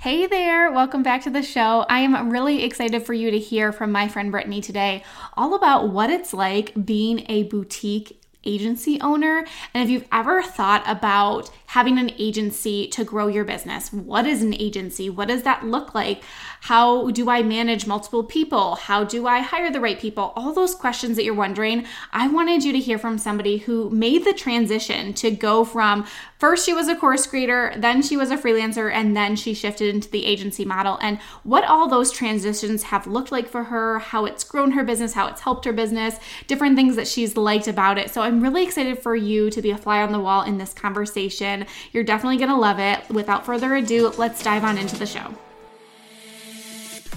Hey there, welcome back to the show. I am really excited for you to hear from my friend Brittany today all about what it's like being a boutique agency owner. And if you've ever thought about having an agency to grow your business, what is an agency? What does that look like? How do I manage multiple people? How do I hire the right people? All those questions that you're wondering, I wanted you to hear from somebody who made the transition to go from first she was a course creator, then she was a freelancer, and then she shifted into the agency model and what all those transitions have looked like for her, how it's grown her business, how it's helped her business, different things that she's liked about it. So I'm really excited for you to be a fly on the wall in this conversation. You're definitely going to love it. Without further ado, let's dive on into the show.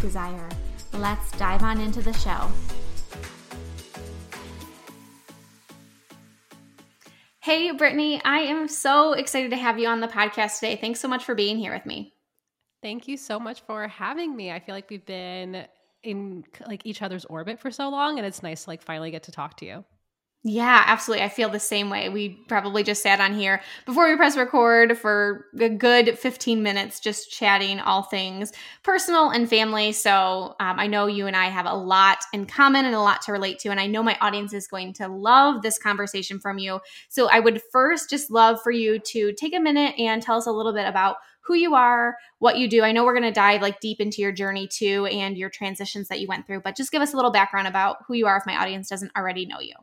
desire. Let's dive on into the show. Hey, Brittany, I am so excited to have you on the podcast today. Thanks so much for being here with me. Thank you so much for having me. I feel like we've been in like each other's orbit for so long and it's nice to like finally get to talk to you. Yeah, absolutely. I feel the same way. We probably just sat on here before we press record for a good 15 minutes, just chatting all things personal and family. So um, I know you and I have a lot in common and a lot to relate to. And I know my audience is going to love this conversation from you. So I would first just love for you to take a minute and tell us a little bit about who you are, what you do. I know we're going to dive like deep into your journey too and your transitions that you went through, but just give us a little background about who you are if my audience doesn't already know you.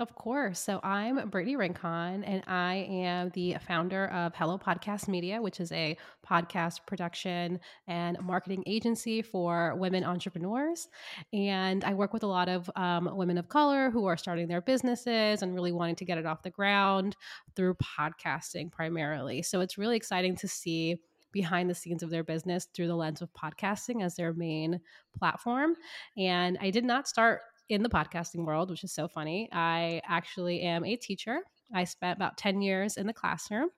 Of course. So I'm Brittany Rincon, and I am the founder of Hello Podcast Media, which is a podcast production and marketing agency for women entrepreneurs. And I work with a lot of um, women of color who are starting their businesses and really wanting to get it off the ground through podcasting primarily. So it's really exciting to see behind the scenes of their business through the lens of podcasting as their main platform. And I did not start in the podcasting world, which is so funny. I actually am a teacher. I spent about 10 years in the classroom.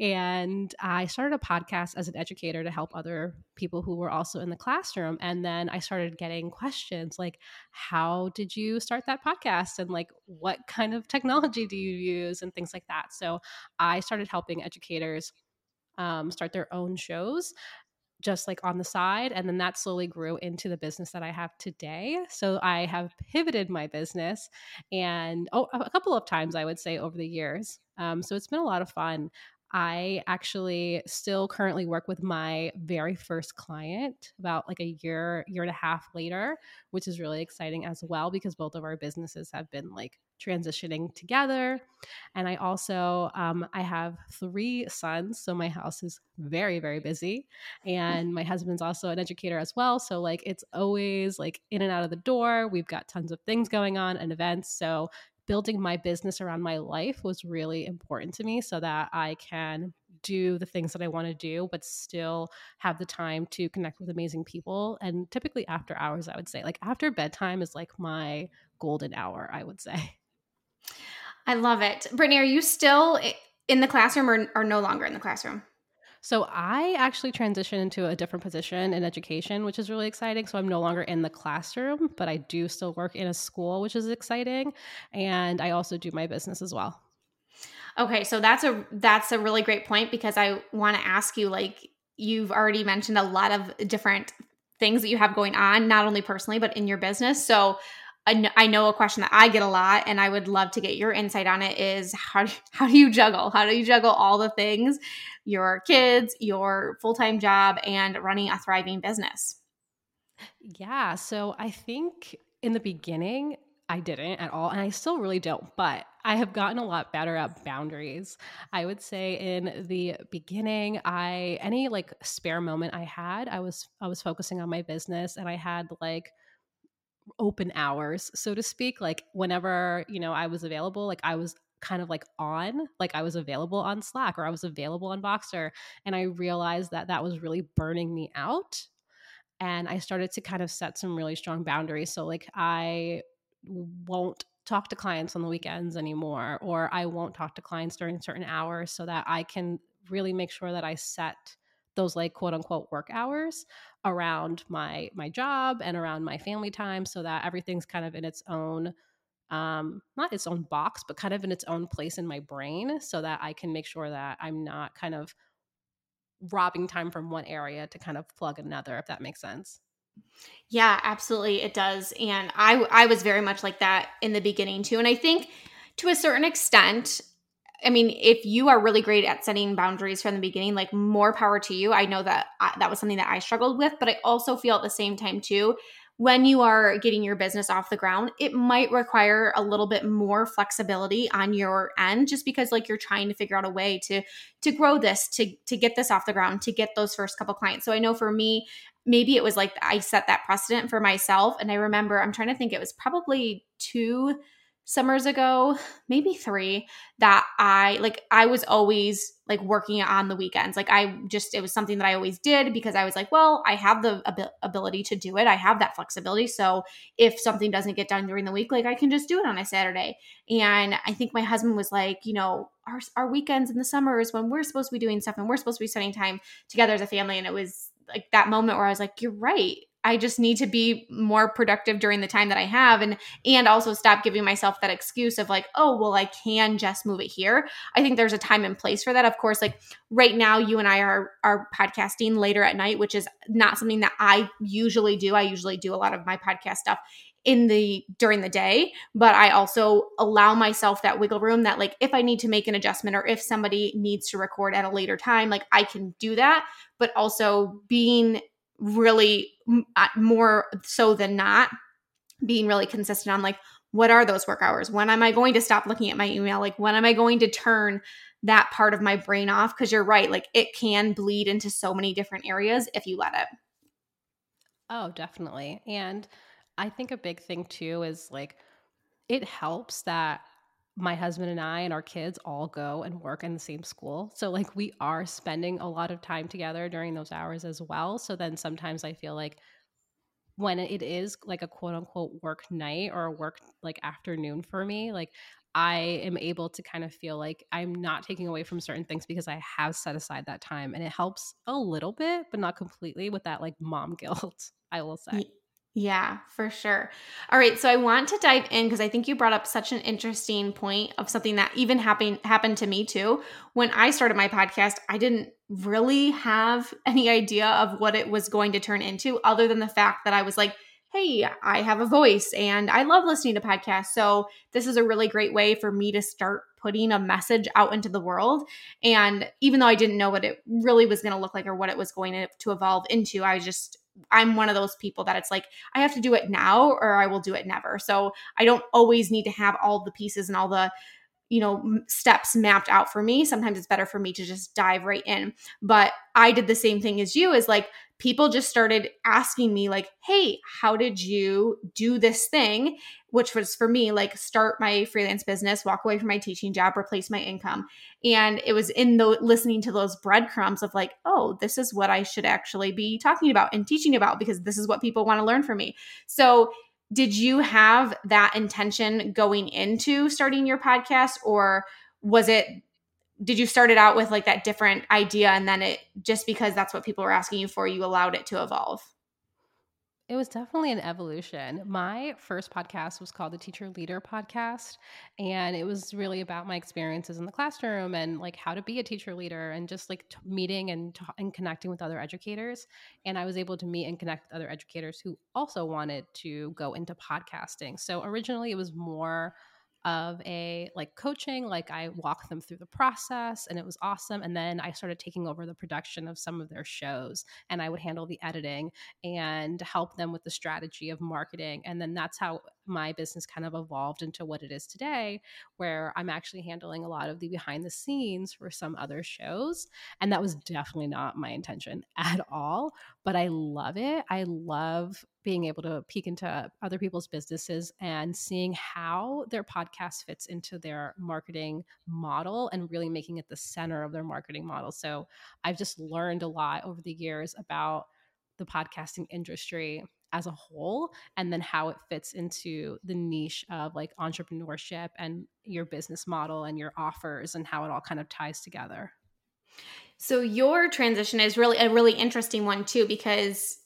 And I started a podcast as an educator to help other people who were also in the classroom. And then I started getting questions like, How did you start that podcast? And like, what kind of technology do you use? And things like that. So I started helping educators um, start their own shows just like on the side. And then that slowly grew into the business that I have today. So I have pivoted my business and oh, a couple of times, I would say, over the years. Um, so it's been a lot of fun. I actually still currently work with my very first client about like a year, year and a half later, which is really exciting as well because both of our businesses have been like transitioning together. And I also um, I have three sons, so my house is very very busy, and my husband's also an educator as well. So like it's always like in and out of the door. We've got tons of things going on and events. So building my business around my life was really important to me so that I can do the things that I want to do, but still have the time to connect with amazing people. And typically after hours, I would say, like after bedtime is like my golden hour, I would say. I love it. Brittany, are you still in the classroom or, or no longer in the classroom? So I actually transitioned into a different position in education, which is really exciting. So I'm no longer in the classroom, but I do still work in a school, which is exciting. And I also do my business as well. Okay, so that's a that's a really great point because I want to ask you like you've already mentioned a lot of different things that you have going on not only personally but in your business. So I know a question that I get a lot, and I would love to get your insight on it. Is how how do you juggle? How do you juggle all the things, your kids, your full time job, and running a thriving business? Yeah, so I think in the beginning I didn't at all, and I still really don't. But I have gotten a lot better at boundaries. I would say in the beginning, I any like spare moment I had, I was I was focusing on my business, and I had like open hours, so to speak. Like whenever, you know, I was available, like I was kind of like on, like I was available on Slack or I was available on Voxer. And I realized that that was really burning me out. And I started to kind of set some really strong boundaries. So, like, I won't talk to clients on the weekends anymore, or I won't talk to clients during certain hours so that I can really make sure that I set those like quote unquote work hours around my my job and around my family time so that everything's kind of in its own um not its own box but kind of in its own place in my brain so that I can make sure that I'm not kind of robbing time from one area to kind of plug another if that makes sense. Yeah, absolutely it does. And I I was very much like that in the beginning too and I think to a certain extent I mean, if you are really great at setting boundaries from the beginning, like more power to you. I know that I, that was something that I struggled with, but I also feel at the same time too, when you are getting your business off the ground, it might require a little bit more flexibility on your end just because like you're trying to figure out a way to to grow this, to to get this off the ground, to get those first couple clients. So I know for me, maybe it was like I set that precedent for myself and I remember I'm trying to think it was probably 2 summers ago, maybe three, that I like I was always like working on the weekends. Like I just it was something that I always did because I was like, well, I have the ab- ability to do it. I have that flexibility. So if something doesn't get done during the week, like I can just do it on a Saturday. And I think my husband was like, you know, our our weekends in the summer is when we're supposed to be doing stuff and we're supposed to be spending time together as a family and it was like that moment where I was like, you're right. I just need to be more productive during the time that I have and and also stop giving myself that excuse of like, oh, well, I can just move it here. I think there's a time and place for that. Of course, like right now you and I are are podcasting later at night, which is not something that I usually do. I usually do a lot of my podcast stuff in the during the day but i also allow myself that wiggle room that like if i need to make an adjustment or if somebody needs to record at a later time like i can do that but also being really more so than not being really consistent on like what are those work hours? When am i going to stop looking at my email? Like when am i going to turn that part of my brain off? Because you're right like it can bleed into so many different areas if you let it. Oh definitely. And i think a big thing too is like it helps that my husband and I and our kids all go and work in the same school. So, like, we are spending a lot of time together during those hours as well. So, then sometimes I feel like when it is like a quote unquote work night or a work like afternoon for me, like, I am able to kind of feel like I'm not taking away from certain things because I have set aside that time. And it helps a little bit, but not completely with that like mom guilt, I will say. Yeah, for sure. All right, so I want to dive in because I think you brought up such an interesting point of something that even happened happened to me too. When I started my podcast, I didn't really have any idea of what it was going to turn into other than the fact that I was like, "Hey, I have a voice and I love listening to podcasts." So, this is a really great way for me to start putting a message out into the world. And even though I didn't know what it really was going to look like or what it was going to, to evolve into, I just I'm one of those people that it's like I have to do it now or I will do it never. So I don't always need to have all the pieces and all the you know steps mapped out for me sometimes it's better for me to just dive right in but i did the same thing as you is like people just started asking me like hey how did you do this thing? Which was for me like start my freelance business walk away from my teaching job replace my income. And it was in the listening to those breadcrumbs of like oh this is what i should actually be talking about and teaching about because this is what people want to learn from me. So did you have that intention going into starting your podcast or was it did you start it out with like that different idea and then it just because that's what people were asking you for you allowed it to evolve It was definitely an evolution. My first podcast was called the Teacher Leader Podcast. And it was really about my experiences in the classroom and like how to be a teacher leader and just like t- meeting and, t- and connecting with other educators. And I was able to meet and connect with other educators who also wanted to go into podcasting. So originally it was more of a like coaching like i walked them through the process and it was awesome and then i started taking over the production of some of their shows and i would handle the editing and help them with the strategy of marketing and then that's how my business kind of evolved into what it is today, where I'm actually handling a lot of the behind the scenes for some other shows. And that was definitely not my intention at all. But I love it. I love being able to peek into other people's businesses and seeing how their podcast fits into their marketing model and really making it the center of their marketing model. So I've just learned a lot over the years about the podcasting industry as a whole and then how it fits into the niche of like entrepreneurship and your business model and your offers and how it all kind of ties together. So your transition is really a really interesting one too because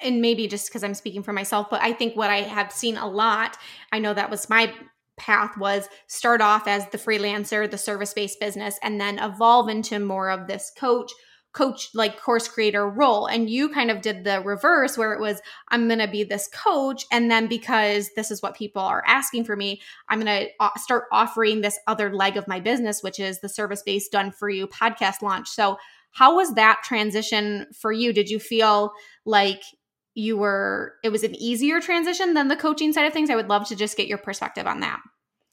and maybe just because I'm speaking for myself, but I think what I have seen a lot, I know that was my path was start off as the freelancer, the service-based business and then evolve into more of this coach coach like course creator role. And you kind of did the reverse where it was i'm going to be this coach and then because this is what people are asking for me i'm going to uh, start offering this other leg of my business which is the service based done for you podcast launch. So how was that transition for you? Did you feel like you were it was an easier transition than the coaching side of things? I would love to just get your perspective on that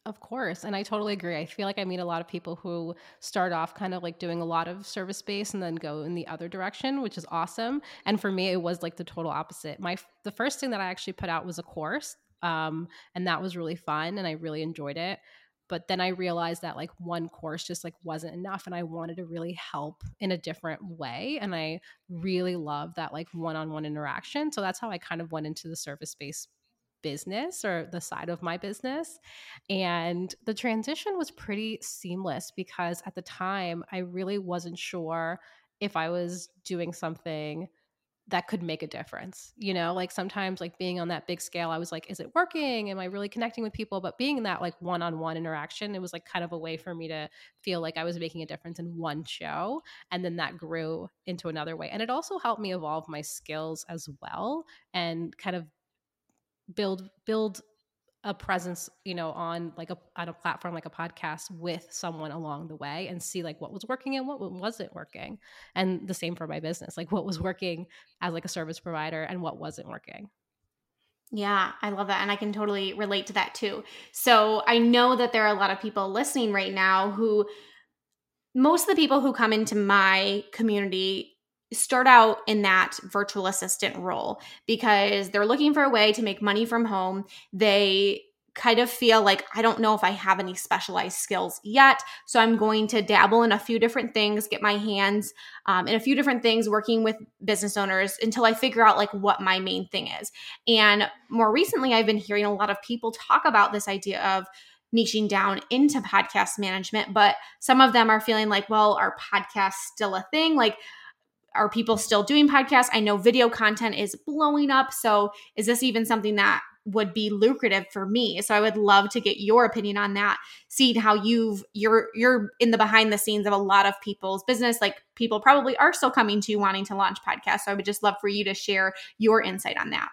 of course. And I totally agree. I feel like I meet a lot of people who start off kind of like doing a lot of service based and then go in the other direction, which is awesome. And for me, it was like the total opposite. My the first thing that I actually put out was a course. Um, and that was really fun and I really enjoyed it. But then I realized that like one course just like wasn't enough and I wanted to really help in a different way. And I really love that like one-on-one interaction. So that's how I kind of went into the service based business or the side of my business. And the transition was pretty seamless because at the time I really wasn't sure if I was doing something that could make a difference. You know, like sometimes like being on that big scale, I was like, is it working? Am I really connecting with people? But being in that like one on one interaction, it was like kind of a way for me to feel like I was making a difference in one show. And then that grew into another way. And it also helped me evolve my skills as well and kind of build build a presence you know on like a on a platform like a podcast with someone along the way and see like what was working and what wasn't working and the same for my business like what was working as like a service provider and what wasn't working yeah, I love that. And I can totally relate to that too. So I know that there are a lot of people listening right now who, most of the people who come into my community start out in that virtual assistant role because they're looking for a way to make money from home. They kind of feel like I don't know if I have any specialized skills yet. So I'm going to dabble in a few different things, get my hands um, in a few different things, working with business owners until I figure out like what my main thing is. And more recently, I've been hearing a lot of people talk about this idea of niching down into podcast management, but some of them are feeling like, well, are podcasts still a thing? Like, are people still doing podcasts? I know video content is blowing up. So is this even something that would be lucrative for me? So I would love to get your opinion on that. Seeing how you've you're you're in the behind the scenes of a lot of people's business. Like people probably are still coming to you wanting to launch podcasts. So I would just love for you to share your insight on that.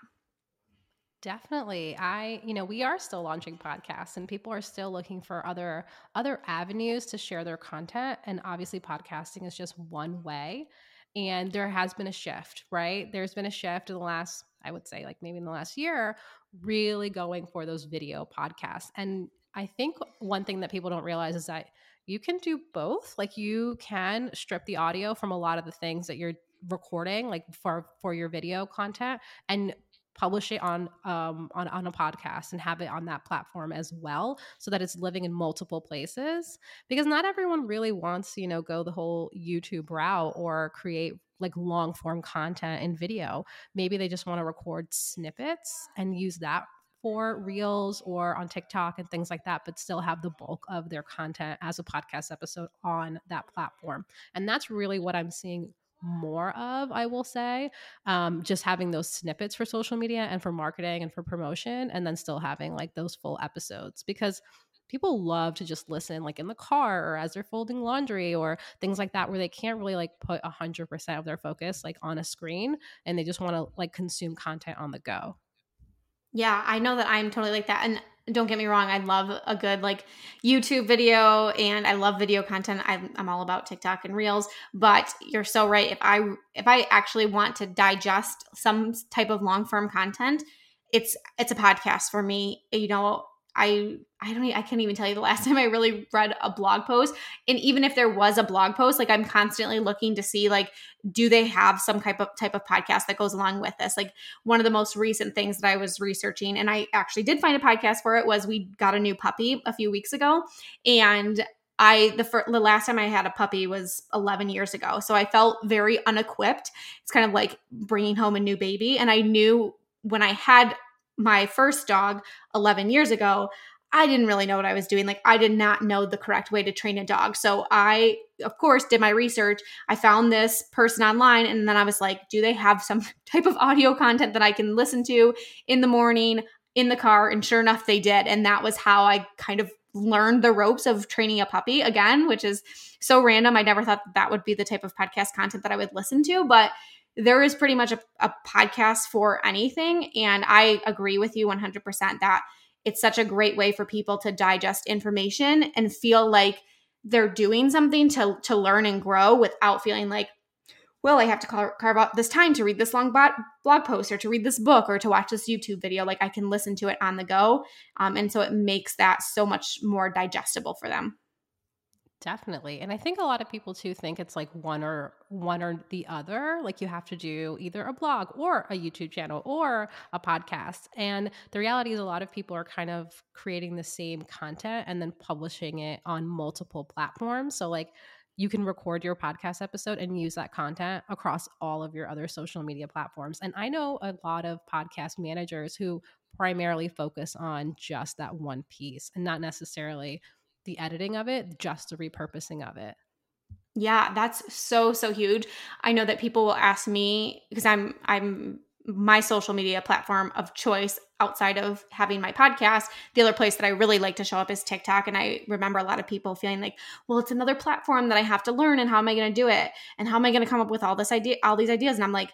Definitely. I, you know, we are still launching podcasts and people are still looking for other other avenues to share their content and obviously podcasting is just one way and there has been a shift right? There's been a shift in the last i would say like maybe in the last year really going for those video podcasts. And i think one thing that people don't realize is that you can do both. Like you can strip the audio from a lot of the things that you're recording like for for your video content and publish it on um on, on a podcast and have it on that platform as well so that it's living in multiple places because not everyone really wants you know go the whole youtube route or create like long form content in video maybe they just want to record snippets and use that for reels or on TikTok and things like that, but still have the bulk of their content as a podcast episode on that platform. And that's really what I'm seeing more of, I will say. Um, just having those snippets for social media and for marketing and for promotion, and then still having like those full episodes because people love to just listen like in the car or as they're folding laundry or things like that where they can't really like put 100% of their focus like on a screen and they just want to like consume content on the go yeah i know that i'm totally like that and don't get me wrong i love a good like youtube video and i love video content. I'm, I'm all about tiktok and reels but you're so right. If i if i actually want to digest some type of long form content it's it's a podcast for me. You know I I don't I can't even tell you the last time I really read a blog post. And even if there was a blog post, like I'm constantly looking to see like do they have some type of type of podcast that goes along with this? Like one of the most recent things that I was researching and I actually did find a podcast for it was we got a new puppy a few weeks ago and I the first, the last time I had a puppy was 11 years ago. So I felt very unequipped. It's kind of like bringing home a new baby and I knew when I had my first dog 11 years ago, I didn't really know what I was doing. Like, I did not know the correct way to train a dog. So, I, of course, did my research. I found this person online, and then I was like, do they have some type of audio content that I can listen to in the morning, in the car? And sure enough, they did. And that was how I kind of learned the ropes of training a puppy again, which is so random. I never thought that, that would be the type of podcast content that I would listen to, but there is pretty much a, a podcast for anything. And I agree with you 100% that it's such a great way for people to digest information and feel like they're doing something to, to learn and grow without feeling like, well, I have to carve out this time to read this long blog post or to read this book or to watch this YouTube video. Like I can listen to it on the go. Um, and so it makes that so much more digestible for them. Definitely. And I think a lot of people too think it's like one or one or the other. Like you have to do either a blog or a YouTube channel or a podcast. And the reality is a lot of people are kind of creating the same content and then publishing it on multiple platforms. So like you can record your podcast episode and use that content across all of your other social media platforms. And I know a lot of podcast managers who primarily focus on just that one piece and not necessarily the editing of it, just the repurposing of it. Yeah, that's so so huge. I know that people will ask me because I'm I'm my social media platform of choice outside of having my podcast. The other place that I really like to show up is TikTok. And I remember a lot of people feeling like, well, it's another platform that I have to learn. And how am I going to do it? And how am I going to come up with all this idea, all these ideas? And I'm like,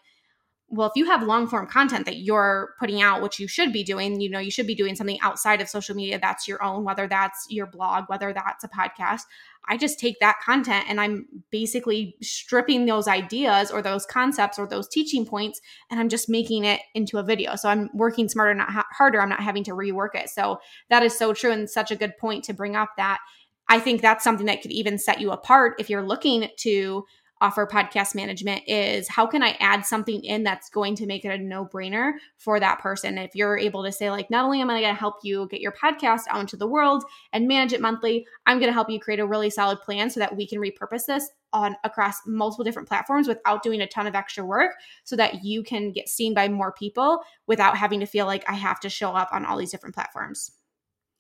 well, if you have long form content that you're putting out, which you should be doing, you know, you should be doing something outside of social media that's your own, whether that's your blog, whether that's a podcast. I just take that content and I'm basically stripping those ideas or those concepts or those teaching points and I'm just making it into a video. So I'm working smarter, not ha- harder. I'm not having to rework it. So that is so true and such a good point to bring up that I think that's something that could even set you apart if you're looking to offer podcast management is how can I add something in that's going to make it a no brainer for that person? If you're able to say, like, not only am I going to help you get your podcast out into the world and manage it monthly, I'm going to help you create a really solid plan so that we can repurpose this on across multiple different platforms without doing a ton of extra work so that you can get seen by more people without having to feel like I have to show up on all these different platforms.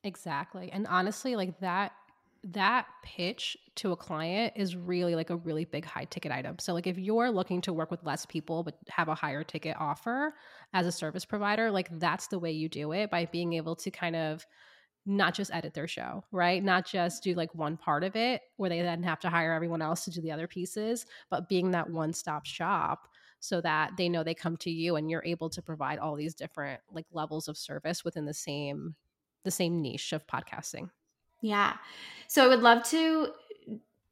Exactly. And honestly, like that that pitch to a client is really like a really big high ticket item. So like if you're looking to work with less people but have a higher ticket offer as a service provider, like that's the way you do it by being able to kind of not just edit their show, right? Not just do like one part of it where they then have to hire everyone else to do the other pieces, but being that one-stop shop so that they know they come to you and you're able to provide all these different like levels of service within the same the same niche of podcasting. Yeah. So I would love to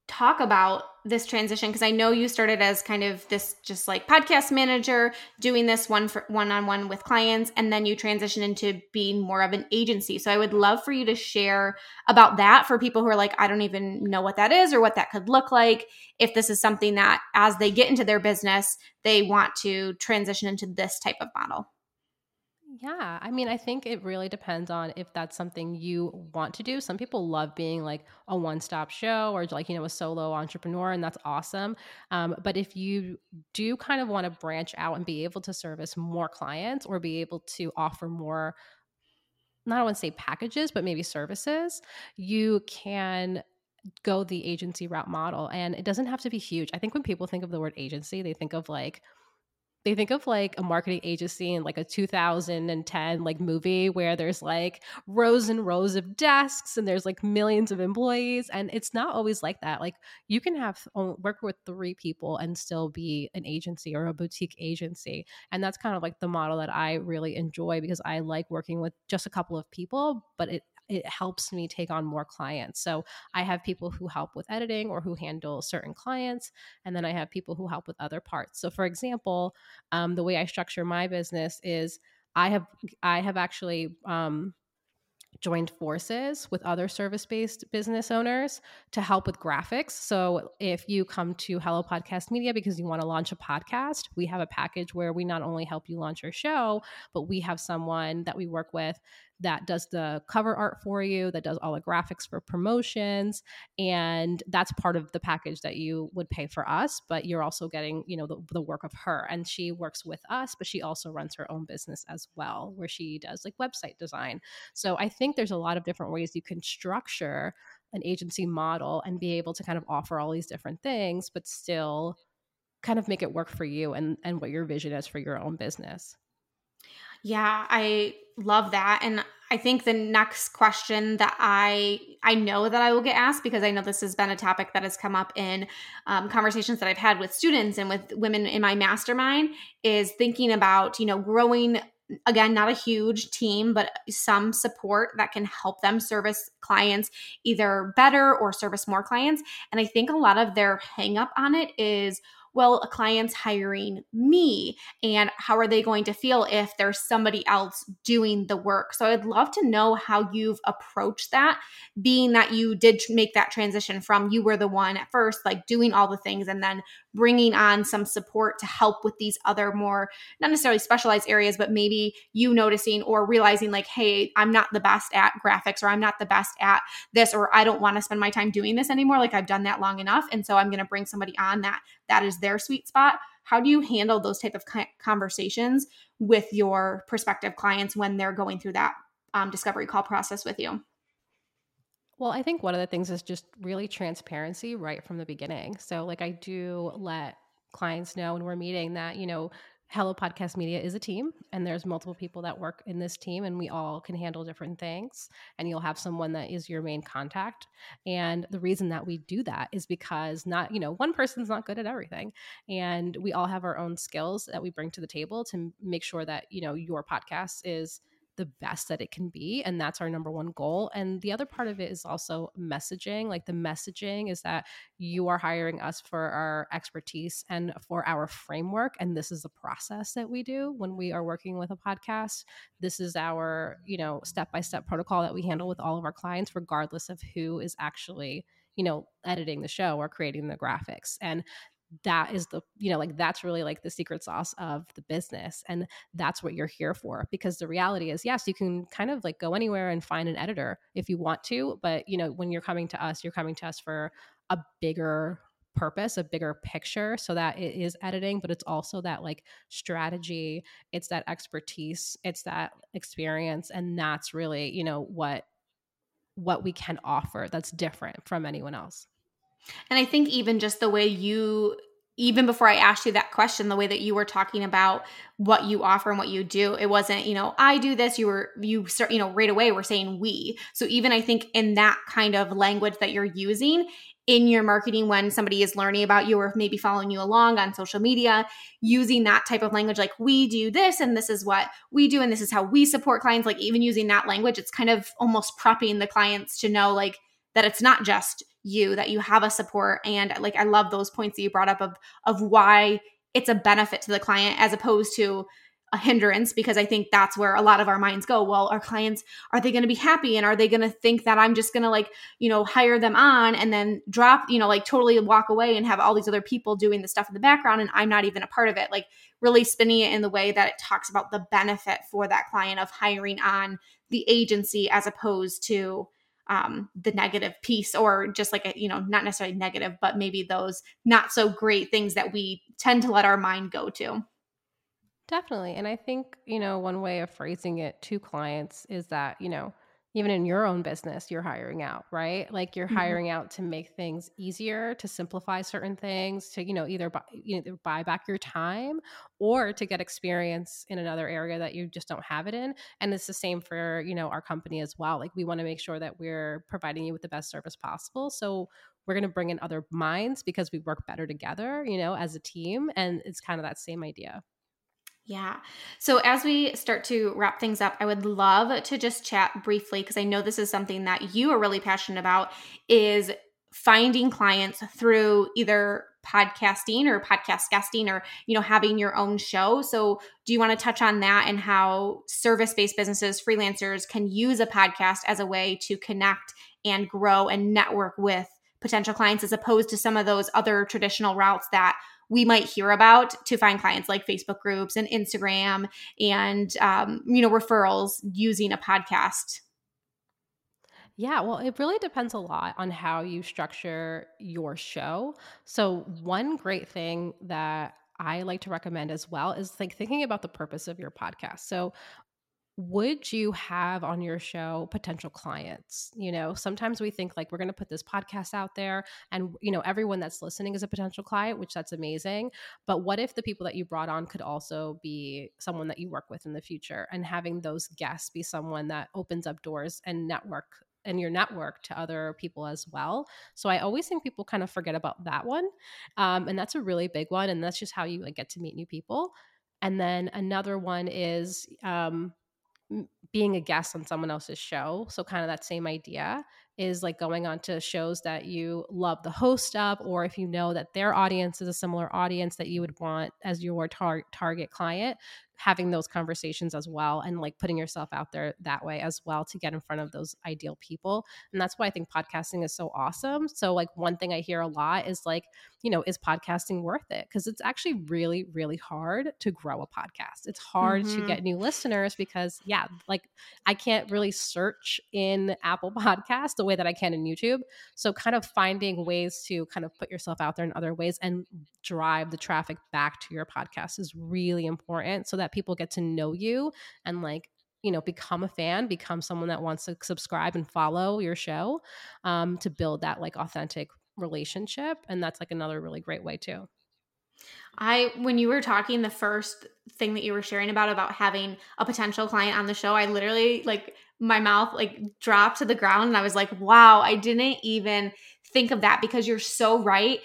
talk about this transition because I know you started as kind of this just like podcast manager doing this one for one on one with clients and then you transition into being more of an agency. So I would love for you to share about that for people who are like I don't even know what that is or what that could look like if this is something that as they get into their business they want to transition into this type of model. Yeah, I mean, I think it really depends on if that's something you want to do. Some people love being like a one stop show or like, you know, a solo entrepreneur, and that's awesome. Um, but if you do kind of want to branch out and be able to service more clients or be able to offer more, not I want to say packages, but maybe services, you can go the agency route model and it doesn't have to be huge i think when people think of the word agency they think of like they think of like a marketing agency in like a 2010 like movie where there's like rows and rows of desks and there's like millions of employees and it's not always like that. Like you can have work with three people and still be an agency or a boutique agency and that's kind of like the model that i really enjoy because i like working with just a couple of people but it it helps me take on more clients. So I have people who help with editing or who handle certain clients, and then I have people who help with other parts. So, for example, um, the way I structure my business is I have I have actually um, joined forces with other service based business owners to help with graphics. So, if you come to Hello Podcast Media because you want to launch a podcast, we have a package where we not only help you launch your show, but we have someone that we work with that does the cover art for you, that does all the graphics for promotions. And that's part of the package that you would pay for us, but you're also getting, you know, the, the work of her. And she works with us, but she also runs her own business as well, where she does like website design. So I think there's a lot of different ways you can structure an agency model and be able to kind of offer all these different things, but still kind of make it work for you and, and what your vision is for your own business. Yeah, I love that. And I think the next question that I I know that I will get asked because I know this has been a topic that has come up in um, conversations that I've had with students and with women in my mastermind is thinking about you know growing again not a huge team but some support that can help them service clients either better or service more clients and i think a lot of their hang up on it is well, a client's hiring me, and how are they going to feel if there's somebody else doing the work? So I'd love to know how you've approached that, being that you did make that transition from you were the one at first, like doing all the things, and then bringing on some support to help with these other more, not necessarily specialized areas, but maybe you noticing or realizing, like, hey, I'm not the best at graphics, or I'm not the best at this, or I don't want to spend my time doing this anymore. Like, I've done that long enough. And so I'm going to bring somebody on that that is their sweet spot how do you handle those type of conversations with your prospective clients when they're going through that um, discovery call process with you well, I think one of the things is just really transparency right from the beginning. So, like, I do let clients know when we're meeting that, you know, Hello Podcast Media is a team, and there's multiple people that work in this team, and we all can handle different things. And you'll have someone that is your main contact. And the reason that we do that is because not, you know, one person's not good at everything, and we all have our own skills that we bring to the table to make sure that you know your podcast is the best that it can be and that's our number one goal and the other part of it is also messaging like the messaging is that you are hiring us for our expertise and for our framework and this is the process that we do when we are working with a podcast. This is our you know step by step protocol that we handle with all of our clients regardless of who is actually you know editing the show or creating the graphics and that is the you know like that's really like the secret sauce of the business and that's what you're here for because the reality is yes you can kind of like go anywhere and find an editor if you want to but you know when you're coming to us you're coming to us for a bigger purpose a bigger picture so that it is editing but it's also that like strategy it's that expertise it's that experience and that's really you know what what we can offer that's different from anyone else and I think even just the way you even before I asked you that question, the way that you were talking about what you offer and what you do, it wasn't, you know, I do this. You were, you start, you know, right away we're saying we. So even I think in that kind of language that you're using in your marketing when somebody is learning about you or maybe following you along on social media, using that type of language, like we do this and this is what we do and this is how we support clients, like even using that language, it's kind of almost prepping the clients to know like that it's not just you that you have a support and like i love those points that you brought up of of why it's a benefit to the client as opposed to a hindrance because i think that's where a lot of our minds go. Well our clients are they going to be happy? And are they going to think that i'm just going to like you know hire them on and then drop you know like totally walk away and have all these other people doing the stuff in the background and i'm not even a part of it? Like really spinning it in the way that it talks about the benefit for that client of hiring on the agency as opposed to um, the negative piece or just like a, you know not necessarily negative but maybe those not so great things that we tend to let our mind go to. Definitely. And i think you know one way of phrasing it to clients is that you know even in your own business you're hiring out right? Like you're mm-hmm. hiring out to make things easier to simplify certain things to you know either buy, either buy back your time or to get experience in another area that you just don't have it in. And it's the same for you know our company as well. Like we want to make sure that we're providing you with the best service possible. So we're going to bring in other minds because we work better together you know as a team and it's kind of that same idea yeah. So as we start to wrap things up, I would love to just chat briefly because I know this is something that you are really passionate about is finding clients through either podcasting or podcast guesting or you know having your own show so do you want to touch on that and how service-based businesses freelancers can use a podcast as a way to connect and grow and network with potential clients as opposed to some of those other traditional routes that we might hear about to find clients like Facebook groups and Instagram and um, you know referrals using a podcast. Yeah, well, it really depends a lot on how you structure your show. So, one great thing that I like to recommend as well is like thinking about the purpose of your podcast. So, would you have on your show potential clients you know sometimes we think like we're going to put this podcast out there and you know everyone that's listening is a potential client which that's amazing but what if the people that you brought on could also be someone that you work with in the future and having those guests be someone that opens up doors and network and your network to other people as well. So I always think people kind of forget about that one, um, and that's a really big one. And that's just how you like get to meet new people. And then another one is um, being a guest on someone else's show. So, kind of that same idea is like going on to shows that you love the host of, or if you know that their audience is a similar audience that you would want as your tar- target client, having those conversations as well and like putting yourself out there that way as well to get in front of those ideal people. And that's why I think podcasting is so awesome. So, like, one thing I hear a lot is like, you know, is podcasting worth it? Because it's actually really, really hard to grow a podcast. It's hard mm-hmm. to get new listeners because, yeah, like I can't really search in Apple Podcast way that I can in YouTube. So, kind of finding ways to kind of put yourself out there in other ways and drive the traffic back to your podcast is really important so that people get to know you and like you know become a fan become someone that wants to subscribe and follow your show um, to build that like authentic relationship and that's like another really great way too I when you were talking the first thing that you were sharing about about having a potential client on the show, I literally like my mouth like dropped to the ground and I was like, "Wow, I didn't even think of that because you're so right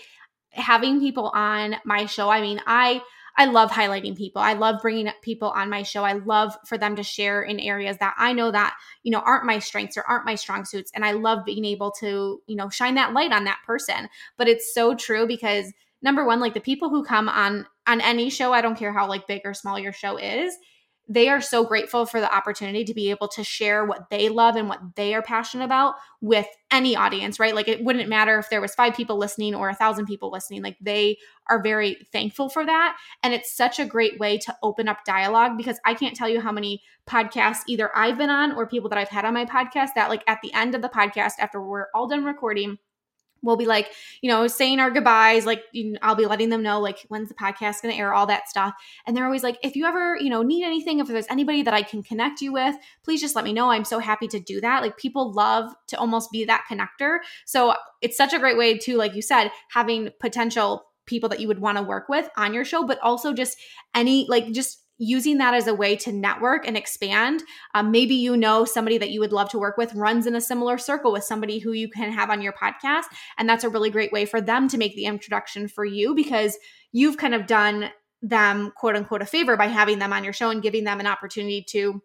having people on my show, I mean, I I love highlighting people. I love bringing up people on my show. I love for them to share in areas that I know that, you know, aren't my strengths or aren't my strong suits and I love being able to, you know, shine that light on that person. But it's so true because number one, like the people who come on on any show, I don't care how like big or small your show is, they are so grateful for the opportunity to be able to share what they love and what they are passionate about with any audience right? Like it wouldn't matter if there was five people listening or a thousand people listening like they are very thankful for that. And it's such a great way to open up dialogue because i can't tell you how many podcasts either i've been on or people that i've had on my podcast that like at the end of the podcast after we're all done recording we'll be like, you know, saying our goodbyes. Like, you know, I'll be letting them know, like, when's the podcast going to air, all that stuff. And they're always like, if you ever, you know, need anything, if there's anybody that I can connect you with, please just let me know. I'm so happy to do that. Like, people love to almost be that connector. So it's such a great way to, like you said, having potential people that you would want to work with on your show, but also just any, like, just using that as a way to network and expand. Um, maybe you know somebody that you would love to work with runs in a similar circle with somebody who you can have on your podcast. And that's a really great way for them to make the introduction for you because you've kind of done them, quote unquote, a favor by having them on your show and giving them an opportunity to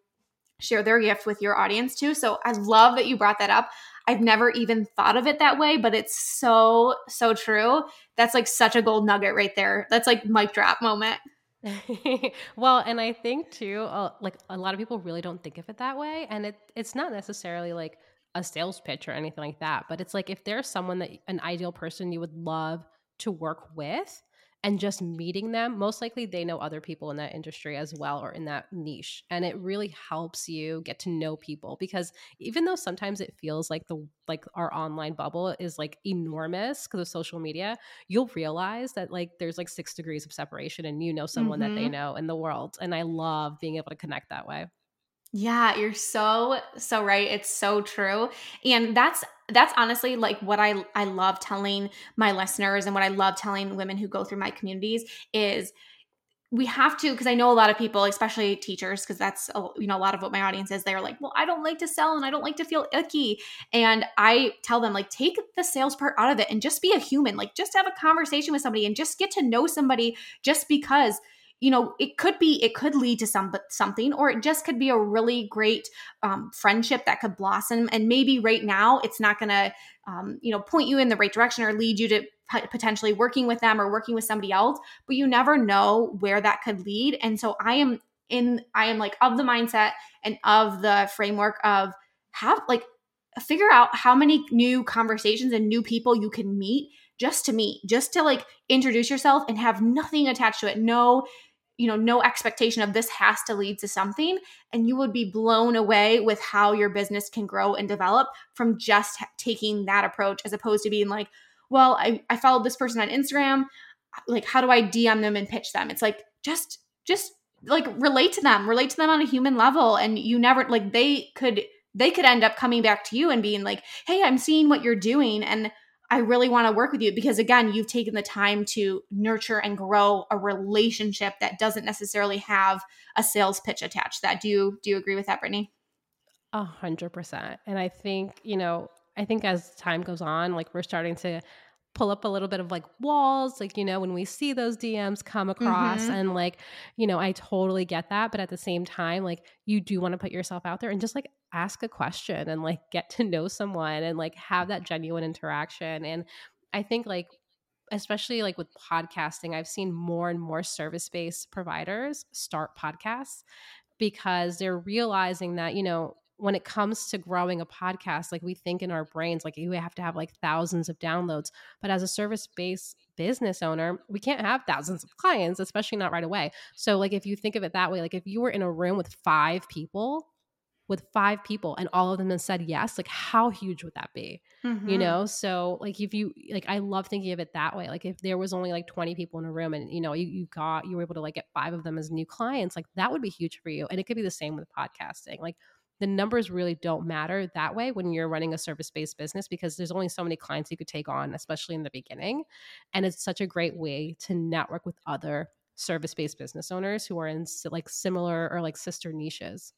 share their gift with your audience too. So I love that you brought that up. I've never even thought of it that way, but it's so, so true. That's like such a gold nugget right there. That's like mic drop moment. well, and I think too, uh, like a lot of people really don't think of it that way, and it it's not necessarily like a sales pitch or anything like that, but it's like if there's someone that an ideal person you would love to work with, and just meeting them most likely they know other people in that industry as well or in that niche and it really helps you get to know people because even though sometimes it feels like the like our online bubble is like enormous because of social media you'll realize that like there's like six degrees of separation and you know someone mm-hmm. that they mm-hmm. know in the world and i love being able to connect that way Yeah, you're so so right. It's so true. And that's that's honestly like what I I love telling my listeners and what I love telling women who go through my communities is we have to because i know a lot of people especially teachers because that's a, you know a lot of what my audience is they're like well i don't like to sell and i don't like to feel icky. And i tell them like take the sales part out of it and just be a human like just have a conversation with somebody and just get to know somebody just because you know it could be it could lead to some something or it just could be a really great um, friendship that could blossom. And maybe right now it's not going to um, you know point you in the right direction or lead you to potentially working with them or working with somebody else but you never know where that could lead. And so i am in i am like of the mindset and of the framework of have like figure out how many new conversations and new people you can meet just to meet just to like introduce yourself and have nothing attached to it. No you know no expectation of this has to lead to something and you would be blown away with how your business can grow and develop from just taking that approach as opposed to being like well i, I followed this person on instagram like how do i dm them and pitch them? It's like just just like relate to them relate to them on a human level and you never like they could they could end up coming back to you and being like hey i'm seeing what you're doing and I really want to work with you because again, you've taken the time to nurture and grow a relationship that doesn't necessarily have a sales pitch attached. That do you do you agree with that, Brittany? A hundred percent. And I think, you know, I think as time goes on, like we're starting to pull up a little bit of like walls like you know when we see those dms come across mm-hmm. and like you know i totally get that but at the same time like you do want to put yourself out there and just like ask a question and like get to know someone and like have that genuine interaction and i think like especially like with podcasting i've seen more and more service-based providers start podcasts because they're realizing that you know when it comes to growing a podcast, like we think in our brains, like you have to have like thousands of downloads. But as a service based business owner, we can't have thousands of clients, especially not right away. So, like, if you think of it that way, like if you were in a room with five people, with five people and all of them have said yes, like how huge would that be? Mm-hmm. You know? So like if you like I love thinking of it that way. Like if there was only like 20 people in a room and you know, you, you got you were able to like get five of them as new clients, like that would be huge for you. And it could be the same with podcasting. Like the numbers really don't matter that way when you're running a service based business because there's only so many clients you could take on, especially in the beginning. And it's such a great way to network with other service based business owners who are in like similar or like sister niches.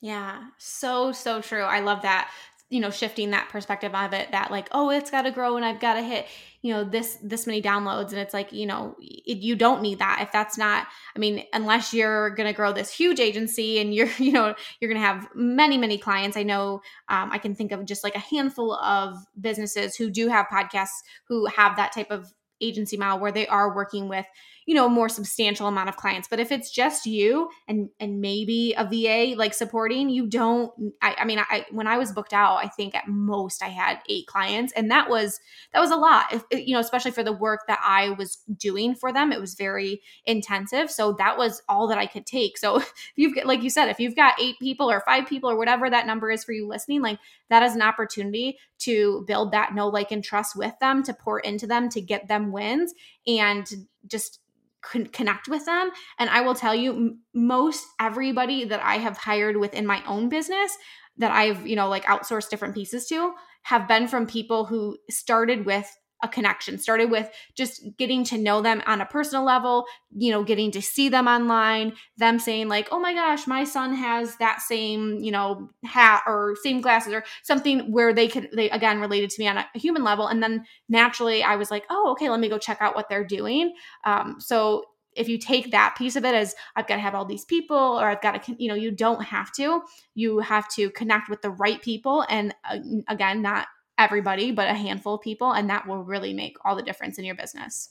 Yeah, so, so true. I love that you know shifting that perspective of it that like oh it's got to grow and i've got to hit you know this this many downloads and it's like you know it, you don't need that if that's not i mean unless you're going to grow this huge agency and you're you know you're going to have many many clients i know um, i can think of just like a handful of businesses who do have podcasts who have that type of agency model where they are working with you know a more substantial amount of clients. But if it's just you and and maybe a va like supporting you don't i, I mean I, when i was booked out i think at most i had eight clients and that was that was a lot. If, you know especially for the work that i was doing for them it was very intensive. So that was all that i could take. So if you've got like you said if you've got eight people or five people or whatever that number is for you listening like that is an opportunity to build that know like and trust with them to pour into them to get them wins and just connect with them. And I will tell you, most everybody that I have hired within my own business that I've, you know, like outsourced different pieces to have been from people who started with a connection started with just getting to know them on a personal level you know getting to see them online them saying like oh my gosh my son has that same you know hat or same glasses or something where they could they again related to me on a human level and then naturally i was like oh okay let me go check out what they're doing um, so if you take that piece of it as I've got to have all these people or I've got to, you know, you don't have to. You have to connect with the right people. And uh, again, not everybody, but a handful of people. And that will really make all the difference in your business.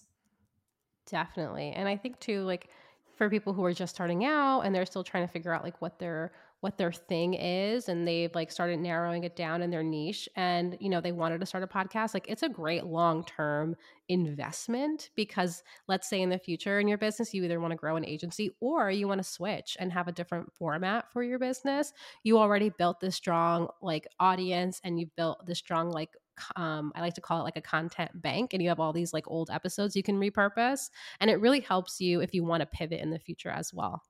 Definitely. And I think too, like for people who are just starting out and they're still trying to figure out like what their what their thing is and they've like started narrowing it down in their niche and you know they wanted to start a podcast like it's a great long-term investment because let's say in the future in your business you either want to grow an agency or you want to switch and have a different format for your business you already built this strong like audience and you've built this strong like um, I like to call it like a content bank, and you have all these like old episodes you can repurpose. And it really helps you if you want to pivot in the future as well.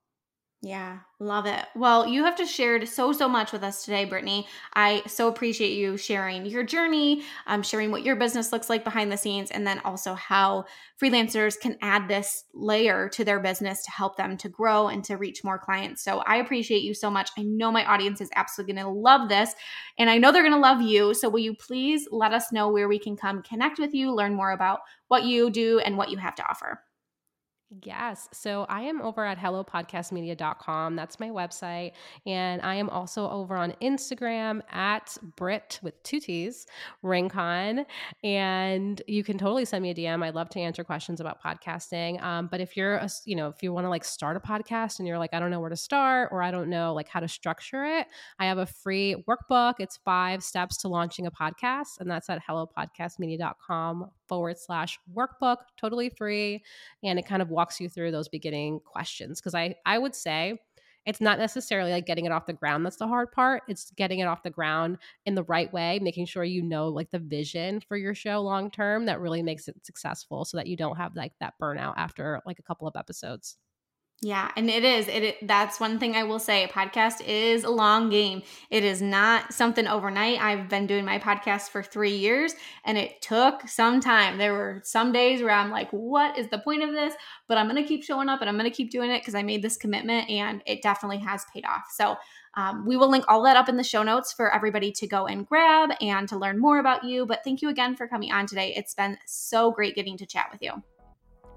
Yeah, love it. Well, you have just shared so, so much with us today, Brittany. I so appreciate you sharing your journey, um, sharing what your business looks like behind the scenes, and then also how freelancers can add this layer to their business to help them to grow and to reach more clients. So I appreciate you so much. I know my audience is absolutely going to love this, and I know they're going to love you. So will you please let us know where we can come connect with you, learn more about what you do and what you have to offer? Yes. So I am over at hellopodcastmedia.com. That's my website. And I am also over on Instagram at Brit with two T's, Rincon. And you can totally send me a DM. I'd love to answer questions about podcasting. Um, but if you're, a, you know, if you want to like start a podcast and you're like, I don't know where to start or I don't know like how to structure it, I have a free workbook. It's five steps to launching a podcast. And that's at hellopodcastmedia.com forward slash workbook, totally free. And it kind of walks you through those beginning questions. Cause I, I would say it's not necessarily like getting it off the ground that's the hard part. It's getting it off the ground in the right way, making sure you know like the vision for your show long term that really makes it successful so that you don't have like that burnout after like a couple of episodes. Yeah, and it is. It, it, that's one thing I will say. A podcast is a long game. It is not something overnight. I've been doing my podcast for 3 years and it took some time. There were some days where I'm like, "What is the point of this?" But I'm going to keep showing up and I'm going to keep doing it because I made this commitment and it definitely has paid off. So, um, we will link all that up in the show notes for everybody to go and grab and to learn more about you. But thank you again for coming on today. It's been so great getting to chat with you.